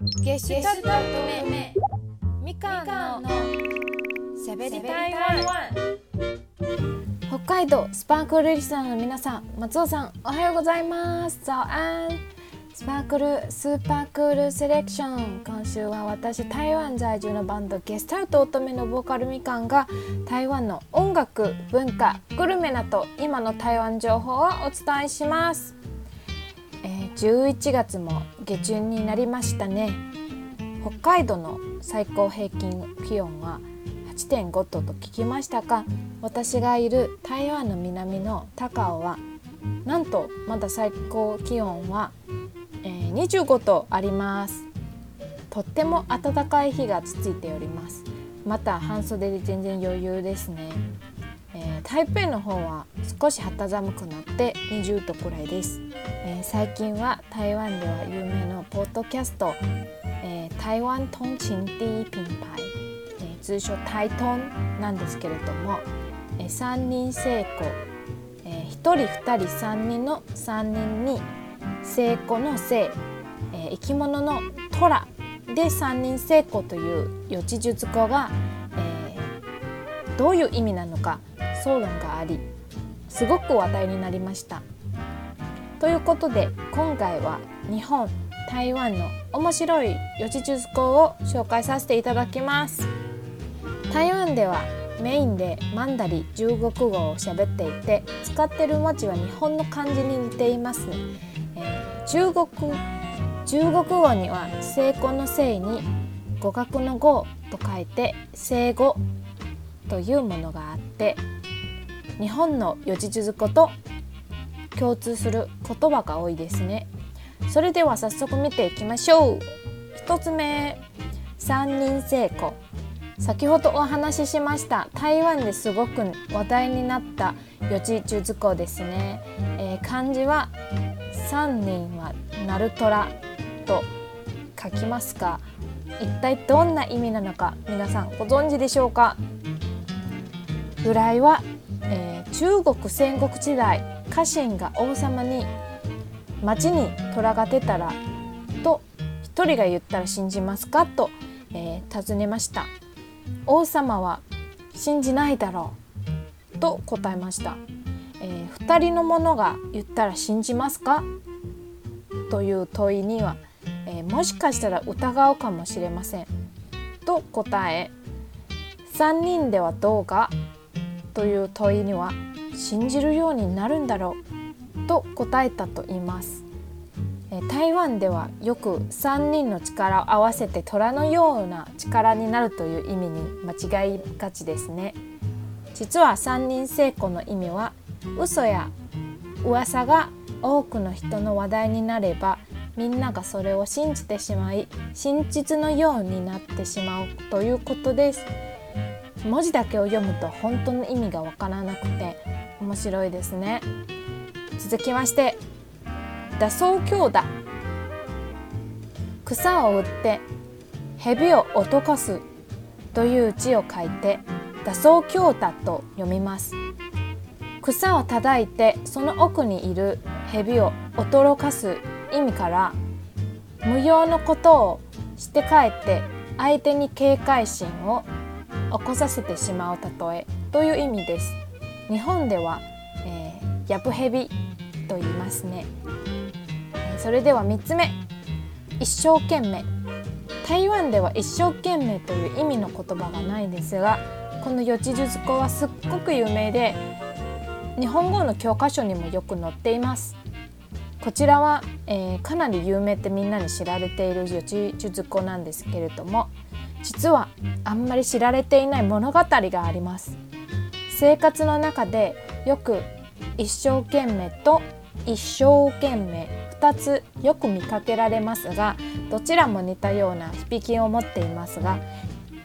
ゲシュタルト目みかんの。しゃべり台湾北海道スパークルリスナーの皆さん松尾さんおはようございます。早安。スパークルスーパークールセレクション。今週は私台湾在住のバンドゲスタルト乙女のボーカルみかんが台湾の音楽文化グルメなど今の台湾情報をお伝えしますえー、11月も下旬になりましたね。北海道の最高平均気温は8.5度と聞きましたが私がいる台湾の南の高尾はなんとまだ最高気温は、えー、25度あります。とっても暖かい日が続いております。また半袖で全然余裕ですね、台北の方は少し肌寒くなって20度くらいです、えー、最近は台湾では有名のポッドキャスト、えー、台湾通勤第一品牌、え通称タイトンなんですけれども、え3人成功、え1人2人3人の3人に成功の性、え生き物のトラで3人成功という四字熟語が、えどういう意味なのか討論がありすごく話題になりました。ということで今回は日本台湾の面白い四字熟語を紹介させていただきます。台湾ではメインでマンダリ中国語を喋っていて使ってる文字は日本の漢字に似ていますね、えー、中国中国語には成功の性に語学の語と書いて生語というものがあって日本の四字熟語と共通する言葉が多いですね。それでは早速見ていきましょう。1つ目三人成功先ほどお話ししました台湾ですごく話題になった四字熟語ですね、えー、漢字は三人はナルトラと書きますか。一体どんな意味なのか皆さんご存知でしょうか。由来は中国戦国時代家臣が王様に町に虎が出たらと一人が言ったら信じますかと、えー、尋ねました。王様は信じないだろうと答えました、えー、2人の者が言ったら信じますかという問いには、えー、もしかしたら疑うかもしれません。と答え3人ではどうかという問いには信じるようになるんだろうと答えたと言います。台湾ではよく3人の力を合わせて虎のような力になるという意味に間違いがちですね。実は三人成功の意味は嘘や噂が多くの人の話題になればみんながそれを信じてしまい真実のようになってしまうということです。文字だけを読むと本当の意味がわからなくて面白いですね。続きまして打草強打草を打って蛇を脅かすという字を書いて打草強打と読みます。草を叩いてその奥にいる蛇を驚かす意味から無用のことをして帰って相手に警戒心を起こさせてしまう例えという意味です。日本では、えー、ヤブヘビと言いますね。それでは3つ目。一生懸命。台湾では一生懸命という意味の言葉がないですがこの四字熟語はすっごく有名で日本語の教科書にもよく載っています。こちらは、えー、かなり有名ってみんなに知られている四字熟語なんですけれども実はあんまり知られていない物語があります。生活の中でよく一生懸命と一生懸命2つよく見かけられますがどちらも似たような響きを持っていますが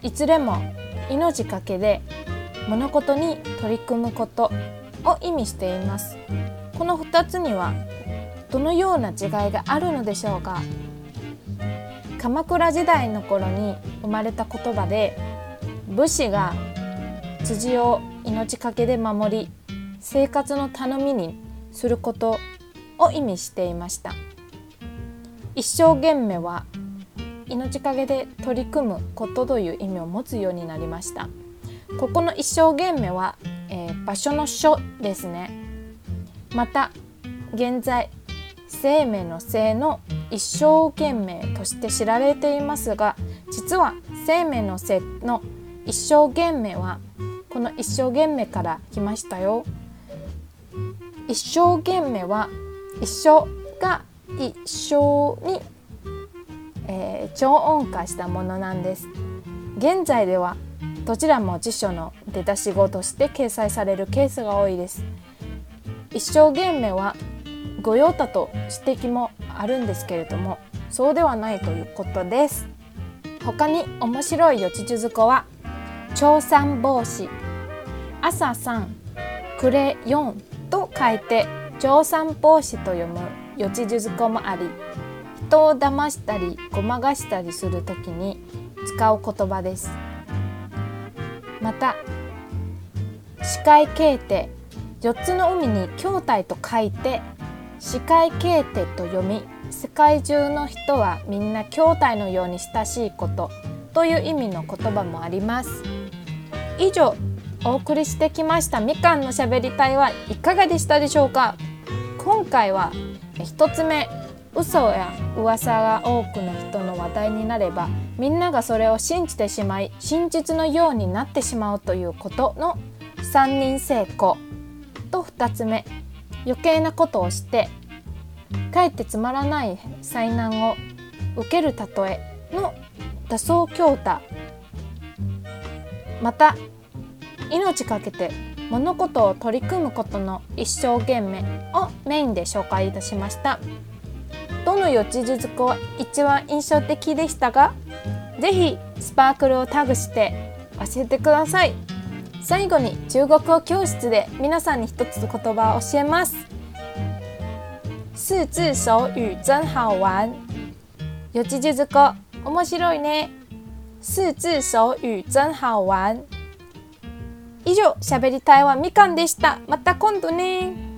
いずれも命かけで物事に取り組むことを意味しています。この2つにはどのような違いがあるのでしょうか？鎌倉時代の頃に生まれた言葉で武士が辻を命かけで守り生活の頼みにすることを意味していました。一生懸命は命かけで取り組むことという意味を持つようになりました。ここの一生懸命は、えー、場所の書ですね。また現在生命の生の一生懸命として知られていますが実は生命の生の一生懸命はこの一生懸命から来ましたよ。一生懸命は一生が一生に、えー、超音化したものなんです。現在ではどちらも辞書の出だし語として掲載されるケースが多いです。一生懸命は御用達と指摘もあるんですけれどもそうではないということです。他に面白い四字熟語は朝三帽子朝三暮れ四と書いて朝三帽子と読む四字熟語もあり人を騙したりごまかしたりする時に使う言葉です。また視界形定4つの海に筐体と書いて視界形定と読み世界中の人はみんな筐体のように親しいことという意味の言葉もあります。以上お送りしてきましたみかんのしゃべりたいはいかがでしたでしょうか？今回は1つ目嘘や噂が多くの人の話題になればみんながそれを信じてしまい真実のようになってしまうということの3人成功。と2つ目余計なことをしてかえってつまらない災難を受ける例えの多層強打また命かけて物事を取り組むことの一生懸命をメインで紹介いたしました。どの四字熟語は一番印象的でしたがぜひスパークルをタグして教えてください。最後に中国語教室で皆さんに一つ言葉を教えます四字手語真好玩四字熟語面白いね四字手語真好玩以上、しゃべりたいはみかんでした。また今度ね